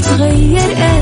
تتغير أكيد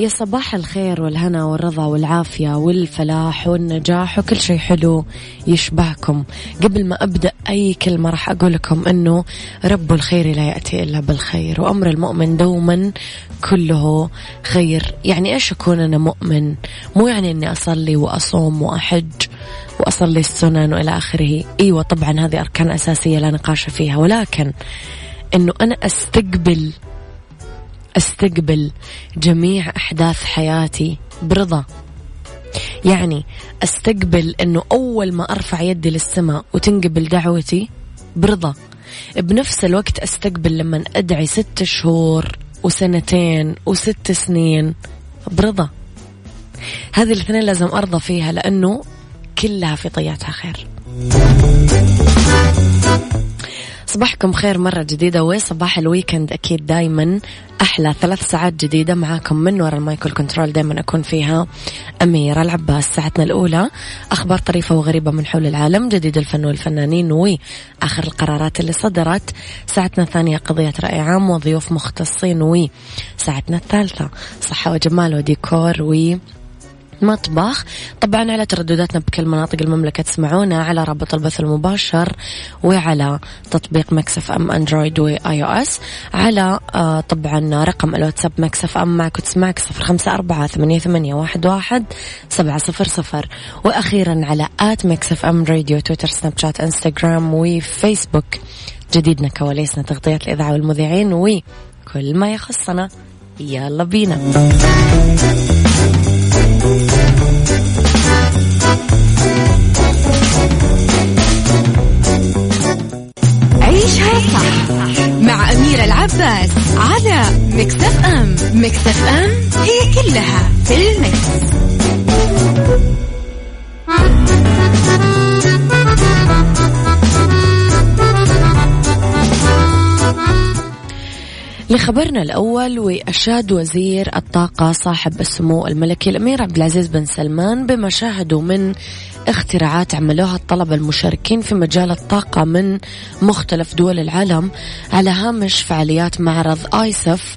يا صباح الخير والهنا والرضا والعافية والفلاح والنجاح وكل شيء حلو يشبهكم. قبل ما أبدأ أي كلمة راح أقول لكم أنه رب الخير لا يأتي إلا بالخير وأمر المؤمن دوما كله خير. يعني إيش أكون أنا مؤمن؟ مو يعني أني أصلي وأصوم وأحج وأصلي السنن وإلى آخره. أيوة طبعا هذه أركان أساسية لا نقاش فيها ولكن أنه أنا أستقبل أستقبل جميع أحداث حياتي برضا. يعني أستقبل إنه أول ما أرفع يدي للسماء وتنقبل دعوتي برضا. بنفس الوقت أستقبل لما أدعي ست شهور وسنتين وست سنين برضا. هذه الاثنين لازم أرضى فيها لأنه كلها في طياتها خير. صباحكم خير مرة جديدة وصباح ال weekend أكيد دايما. أحلى ثلاث ساعات جديدة معاكم من وراء ال mic وال control دايما أكون فيها أميرة العباس. ساعتنا الأولى أخبار طريفة وغريبة من حول العالم جديد الفن والفنانين وآخر القرارات اللي صدرت. ساعتنا الثانية قضية رأي عام وضيوف مختصين وساعتنا الثالثة صحة وجمال وديكور و مطبخ. طبعا على تردداتنا بكل مناطق المملكة تسمعونا على رابط البث المباشر وعلى تطبيق Mix FM Android و iOS. على آه طبعا رقم الواتساب Mix FM معك وتسمعك صفر خمسة أربعة ثمانية, ثمانية واحد, واحد سبعة صفر صفر. وأخيرا على at Mix FM Radio Twitter Snapchat Instagram و Facebook. جديدنا كواليسنا تغطيات الإذاعة والمذيعين وكل ما يخصنا يلا بينا. عيشها صح مع أميرة العباس على مكتف أم مكتف أم هي كلها في المكس. لخبرنا الأول وأشاد وزير الطاقة صاحب السمو الملكي الأمير عبد العزيز بن سلمان بما شاهدوا من اختراعات عملوها الطلبة المشاركين في مجال الطاقة من مختلف دول العالم على هامش فعاليات معرض آيسف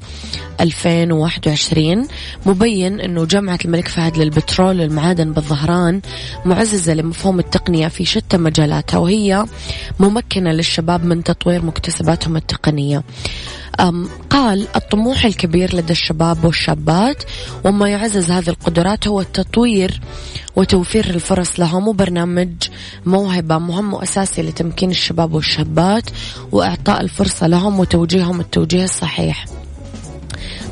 2021 مبين أنه جامعة الملك فهد للبترول والمعادن بالظهران معززة لمفهوم التقنية في شتى مجالاتها وهي ممكنة للشباب من تطوير مكتسباتهم التقنية. قال الطموح الكبير لدى الشباب والشابات وما يعزز هذه القدرات هو التطوير وتوفير الفرص لهم. وبرنامج موهبة مهم وأساسي لتمكين الشباب والشابات وإعطاء الفرصة لهم وتوجيههم التوجيه الصحيح.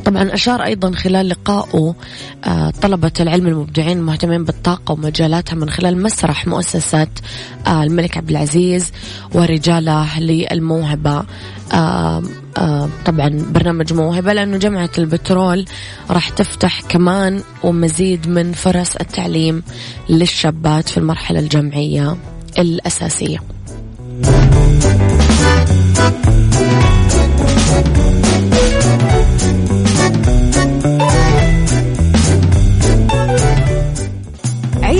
طبعا أشار أيضا خلال لقائه آه، طلبة العلم المبدعين المهتمين بالطاقة ومجالاتها من خلال مسرح مؤسسة آه، الملك عبد العزيز ورجالة للموهبة. طبعا برنامج موهبة لأنه جامعة البترول راح تفتح كمان ومزيد من فرص التعليم للشابات في المرحلة الجامعية الأساسية.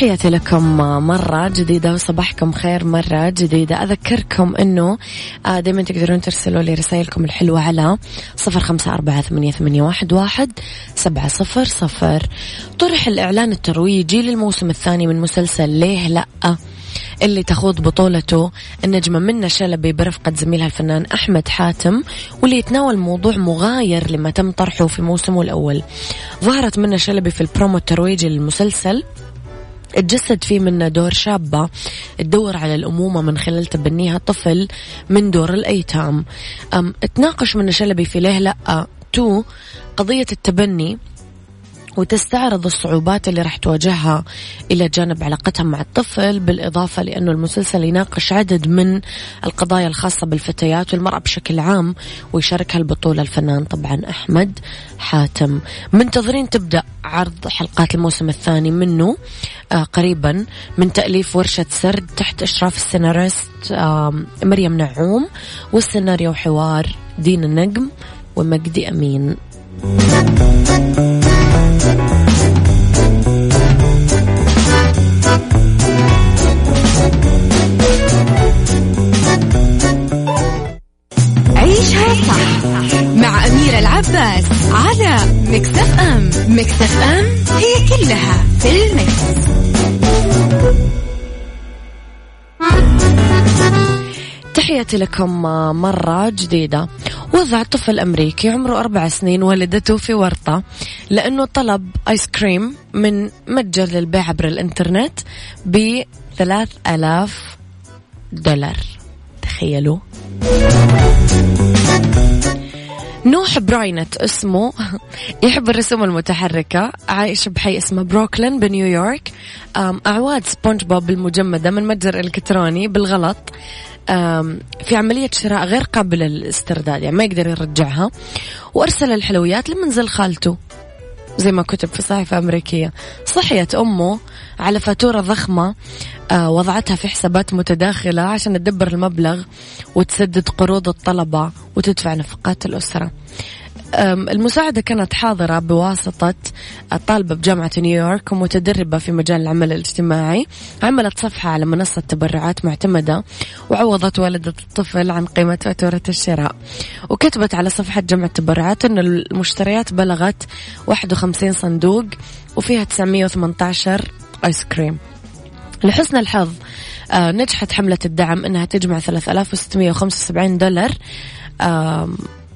تحياتي لكم مرة جديدة وصباحكم خير مرة جديدة. أذكركم أنه آه، دايما تقدرون ترسلوا لي رسائلكم الحلوة على صفر خمسة أربعة ثمانية, واحد سبعة صفر صفر. طرح الإعلان الترويجي للموسم الثاني من مسلسل ليه لأ؟ اللي تخوض بطولته النجمة منة شلبي برفقة زميلها الفنان أحمد حاتم واللي يتناول موضوع مغاير لما تم طرحه في موسمه الأول. ظهرت منة شلبي في البرومو الترويجي للمسلسل تجسد فيه منه دور شابة تدور على الأمومة من خلال تبنيها طفل من دور الأيتام. تناقش من شلبي في ليه لأ. تو قضية التبني وتستعرض الصعوبات اللي راح تواجهها إلى جانب علاقتها مع الطفل بالإضافة لأنه المسلسل يناقش عدد من القضايا الخاصة بالفتيات والمرأة بشكل عام ويشاركها البطولة الفنان طبعا أحمد حاتم. منتظرين تبدأ عرض حلقات الموسم الثاني منه آه قريبا من تأليف ورشة سرد تحت إشراف السيناريست آه مريم نعوم والسيناريو حوار دين النجم ومجدي أمين. كلها في المكس. تحياتي لكم مرة جديدة. وضع طفل أمريكي عمره أربع سنين والدته في ورطة لأنه طلب آيس كريم من متجر للبيع عبر الإنترنت بثلاث ألاف دولار. تخيلوا. نوح براينت اسمه. يحب الرسوم المتحركة. عايش بحي اسمه بروكلين بنيويورك أعواد سبونج بوب المجمدة من متجر إلكتروني بالغلط. في عملية شراء غير قابلة للاسترداد يعني ما يقدر يرجعها. وأرسل الحلويات لمنزل خالته. زي ما كتب في صحيفة أمريكية. صحيت أمه على فاتورة ضخمة آه، وضعتها في حسابات متداخلة عشان تدبر المبلغ وتسدد قروض الطلبة وتدفع نفقات الأسرة. المساعدة كانت حاضرة بواسطة طالبة بجامعة نيويورك ومتدربة في مجال العمل الاجتماعي. عملت صفحة على منصة تبرعات معتمدة وعوضت والدة الطفل عن قيمة فاتورة الشراء. وكتبت على صفحة جمع التبرعات أن المشتريات بلغت 51 صندوق وفيها 918 آيس كريم. لحسن الحظ آه نجحت حملة الدعم أنها تجمع 3675 دولار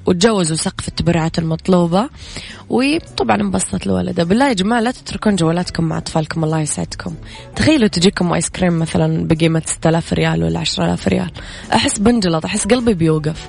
وتجاوزوا سقف التبرعات المطلوبة. وطبعا انبسطت الوالدة بالله يا جماعة لا تتركون جوالاتكم مع أطفالكم الله يسعدكم. تخيلوا تجيكم آيس كريم مثلا بقيمة 6000 ريال ولا 10000 ريال. أحس بنجلط أحس قلبي بيوقف.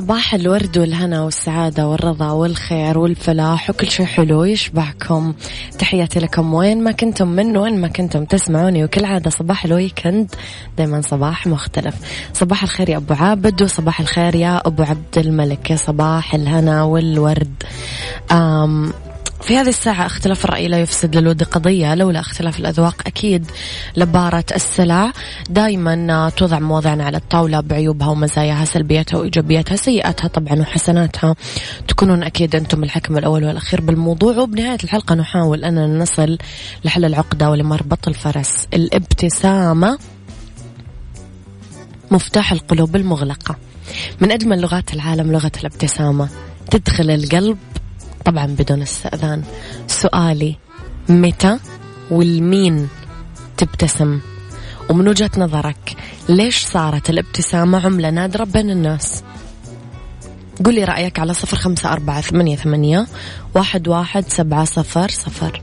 صباح الورد والهنا والسعادة والرضا والخير والفلاح وكل شيء حلو يشبهكم. تحياتي لكم وين ما كنتم من وين ما كنتم تسمعوني وكالعادة صباح ال weekend دايما صباح مختلف. صباح الخير يا أبو عابد وصباح الخير يا أبو عبد الملك. يا صباح الهنا والورد. أم في هذه الساعة اختلاف الرأي لا يفسد للود قضية لولا اختلاف الأذواق أكيد لبارت السلع. دائما توضع مواضعنا على الطاولة بعيوبها ومزاياها سلبياتها وإيجابياتها سيئاتها طبعا وحسناتها. تكونون أكيد أنتم الحكم الأول والأخير بالموضوع. وبنهاية الحلقة نحاول أننا نصل لحل العقدة ولمربط الفرس. الابتسامة مفتاح القلوب المغلقة. من أجمل لغات العالم لغة الابتسامة. تدخل القلب طبعا بدون استئذان. سؤالي متى والمين تبتسم؟ ومن وجهة نظرك ليش صارت الابتسامة عملة نادرة بين الناس؟ قولي رأيك على صفر خمسة أربعة ثمانية, ثمانية واحد, واحد سبعة صفر صفر.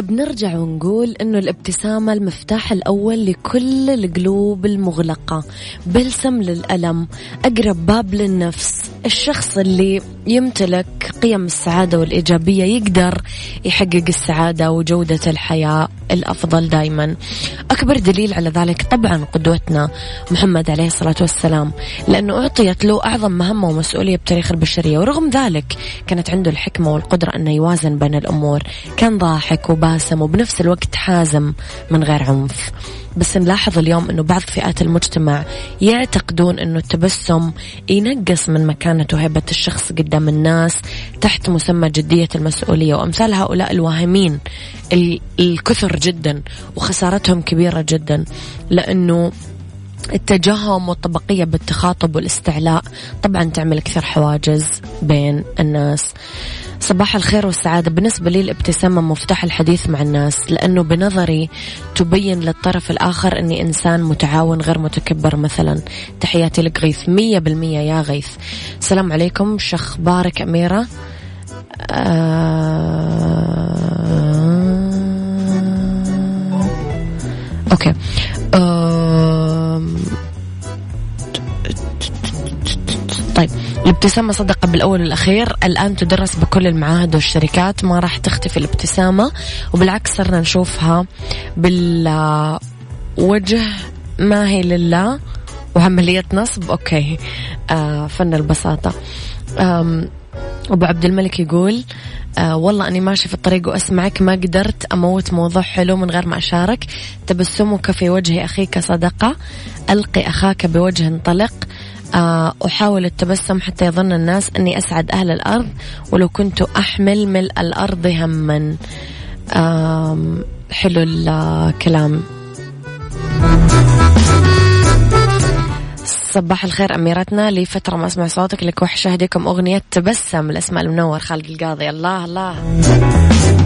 بنرجع ونقول إنه الابتسامة المفتاح الأول لكل القلوب المغلقة بلسم للألم أقرب باب للنفس الشخص اللي يمتلك قيم السعادة والإيجابية يقدر يحقق السعادة وجودة الحياة الأفضل دائما أكبر دليل على ذلك طبعا قدوتنا محمد عليه الصلاة والسلام لأنه أعطيت له أعظم مهمة ومسؤولية بتاريخ البشرية ورغم ذلك كانت عنده الحكمة والقدرة أنه يوازن بين الأمور. كان ضاحك وباسم وبنفس الوقت حازم من غير عنف. بس نلاحظ اليوم إنه بعض فئات المجتمع يعتقدون إنه التبسم ينقص من مكانة وهيبة الشخص قدام الناس تحت مسمى جدية المسؤولية. وأمثال هؤلاء الواهمين الكثر جدا وخسارتهم كبيرة جدا لأنه التجهم والطبقية بالتخاطب والاستعلاء طبعا تعمل كثير حواجز بين الناس. صباح الخير والسعادة. بالنسبة لي الابتسامة مفتاح الحديث مع الناس لأنه بنظري تبين للطرف الآخر أني إنسان متعاون غير متكبر مثلا. تحياتي لك غيث مية بالمية يا غيث. السلام عليكم شخبارك أميرة. آه... أوكي. الابتسامة صدقة بالأول والأخير. الآن تدرس بكل المعاهد والشركات. ما راح تختفي الابتسامة وبالعكس صرنا نشوفها بالوجه ما هي لله وعملية نصب. أوكي. آه فن البساطة. أبو عبد الملك يقول آه والله أني ماشي في الطريق وأسمعك. ما قدرت أموت موضوع حلو من غير ما أشارك. تبسمك في وجه أخيك صدقة. ألقي أخاك بوجه طلق آه، أحاول التبسم حتى يظن الناس أني أسعد أهل الأرض ولو كنت أحمل ملء الأرض هما. حلو الكلام. صباح الخير أميرتنا. لي فترة ما أسمع صوتك لك وحشة أهديكم أغنية تبسم الأسماء المنور خالد القاضي. الله الله.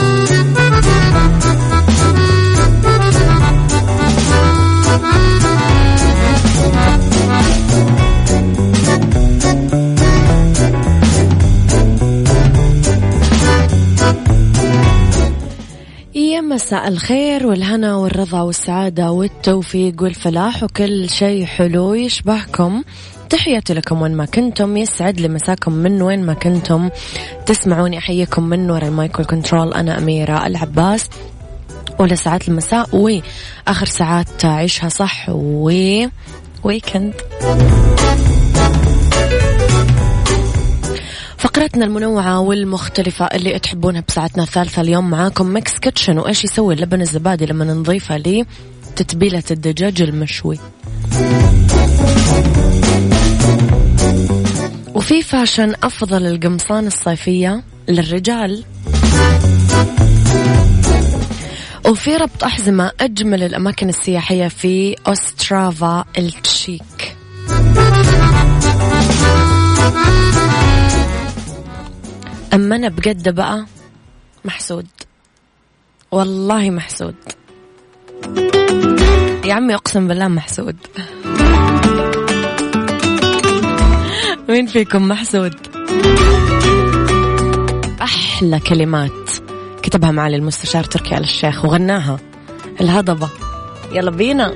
مساء الخير والهنا والرضا والسعادة والتوفيق والفلاح وكل شيء حلو يشبهكم. تحياتي لكم وين ما كنتم. يسعد لي مساكم من وين ما كنتم. تسمعوني أحييكم من وراء ال mic و control أنا أميرة العباس. أولى ساعات المساء وآخر ساعات عيشها صح و weekend فقرتنا المنوعة والمختلفة اللي تحبونها بساعتنا الثالثة اليوم معاكم Mix Kitchen. وإيش يسوي اللبن الزبادي لما نضيفه لتتبيلة الدجاج المشوي. وفي fashion أفضل القمصان الصيفية للرجال. وفي ربط أحزمة أجمل الأماكن السياحية في أوسترافا التشيك. أما أنا بجد بقى؟ محسود. والله محسود. يا عمي أقسم بالله محسود. مين فيكم؟ محسود. أحلى كلمات كتبها معالي المستشار تركي آل الشيخ وغناها. الهضبة. يلا بينا.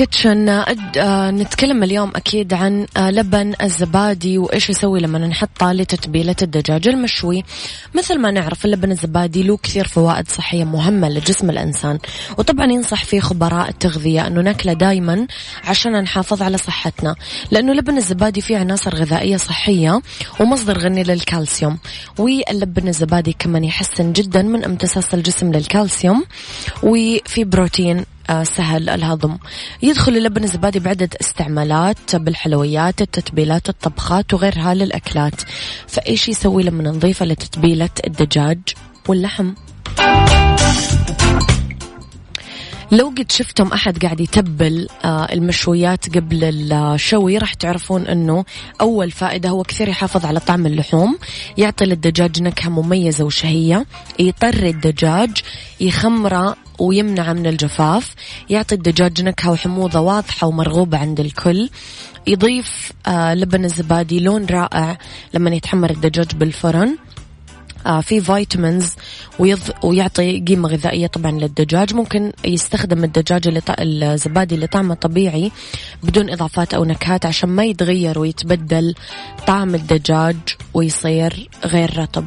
كيتشن. آه، نتكلم اليوم أكيد عن آه، لبن الزبادي وإيش يسوي لما نحطه لتتبيلة الدجاج المشوي. مثل ما نعرف اللبن الزبادي له كثير فوائد صحية مهمة لجسم الإنسان وطبعا ينصح فيه خبراء التغذية أنه ناكله دايما عشان نحافظ على صحتنا لأنه لبن الزبادي فيه عناصر غذائية صحية ومصدر غني للكالسيوم واللبن الزبادي كمان يحسن جدا من امتصاص الجسم للكالسيوم وفي بروتين سهل الهضم. يدخل اللبن الزبادي بعدة استعمالات بالحلويات التتبيلات الطبخات وغيرها للأكلات. فإيش يسوي لما نضيفه لتتبيلة الدجاج واللحم؟ لو قد شفتم أحد قاعد يتبل آه، المشويات قبل الشوي راح تعرفون أنه أول فائدة هو كثير يحافظ على طعم اللحوم يعطي للدجاج نكهة مميزة وشهية يطري الدجاج يخمره ويمنع من الجفاف يعطي الدجاج نكهة وحموضة واضحة ومرغوبة عند الكل يضيف آه لبن الزبادي لون رائع لما يتحمر الدجاج بالفرن في فيتامينز. ويعطي قيمة غذائية طبعا للدجاج ممكن يستخدم الدجاج اللي. الزبادي اللي طعمه طبيعي بدون إضافات أو نكهات عشان ما يتغير ويتبدل طعم الدجاج ويصير غير رطب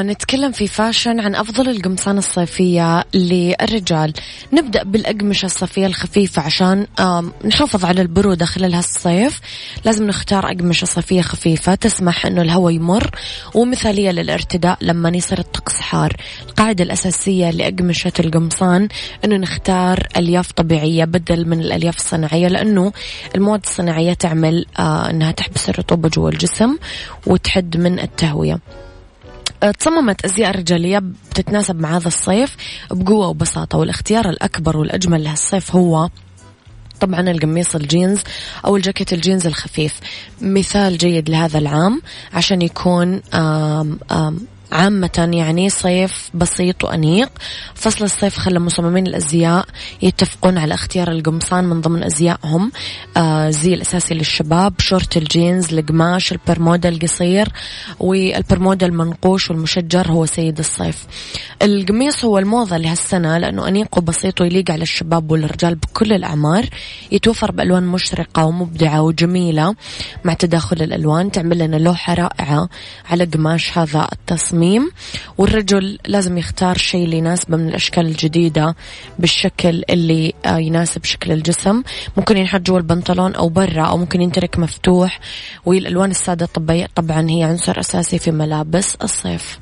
نتكلم في فاشن عن أفضل القمصان الصيفية للرجال. نبدأ بالأقمشة الصيفية الخفيفة عشان نحافظ على البرودة خلال هالصيف. لازم نختار أقمشة صيفية خفيفة تسمح أنه الهواء يمر ومثالية للارتداء لما يصير الطقس حار. القاعدة الأساسية لأقمشة القمصان أنه نختار ألياف طبيعية بدل من الألياف الصناعية لأنه المواد الصناعية تعمل آه، أنها تحبس الرطوبة جوا الجسم وتحد من التهوية. تصممت أزياء رجالية بتتناسب مع هذا الصيف بقوة وبساطة والاختيار الأكبر والأجمل لهالصيف هو طبعا القميص الجينز أو الجاكيت الجينز الخفيف. مثال جيد لهذا العام عشان يكون آم آم عامة يعني صيف بسيط وأنيق. فصل الصيف خلى مصممين الأزياء يتفقون على اختيار القمصان من ضمن أزيائهم. آه زي الأساسي للشباب شورت الجينز القماش البرمودا القصير والبرمودا المنقوش والمشجر هو سيد الصيف. القميص هو الموضة لهالسنة لأنه أنيق وبسيط ويليق على الشباب والرجال بكل الأعمار. يتوفر بألوان مشرقة ومبدعة وجميلة مع تداخل الألوان تعمل لنا لوحة رائعة على قماش هذا التصميم. والرجل لازم يختار شيء اللي يناسبه من الأشكال الجديدة بالشكل اللي آه، يناسب شكل الجسم. ممكن ينحط جوا البنطلون أو برا أو ممكن ينترك مفتوح. والألوان السادة طبعا هي عنصر أساسي في ملابس الصيف.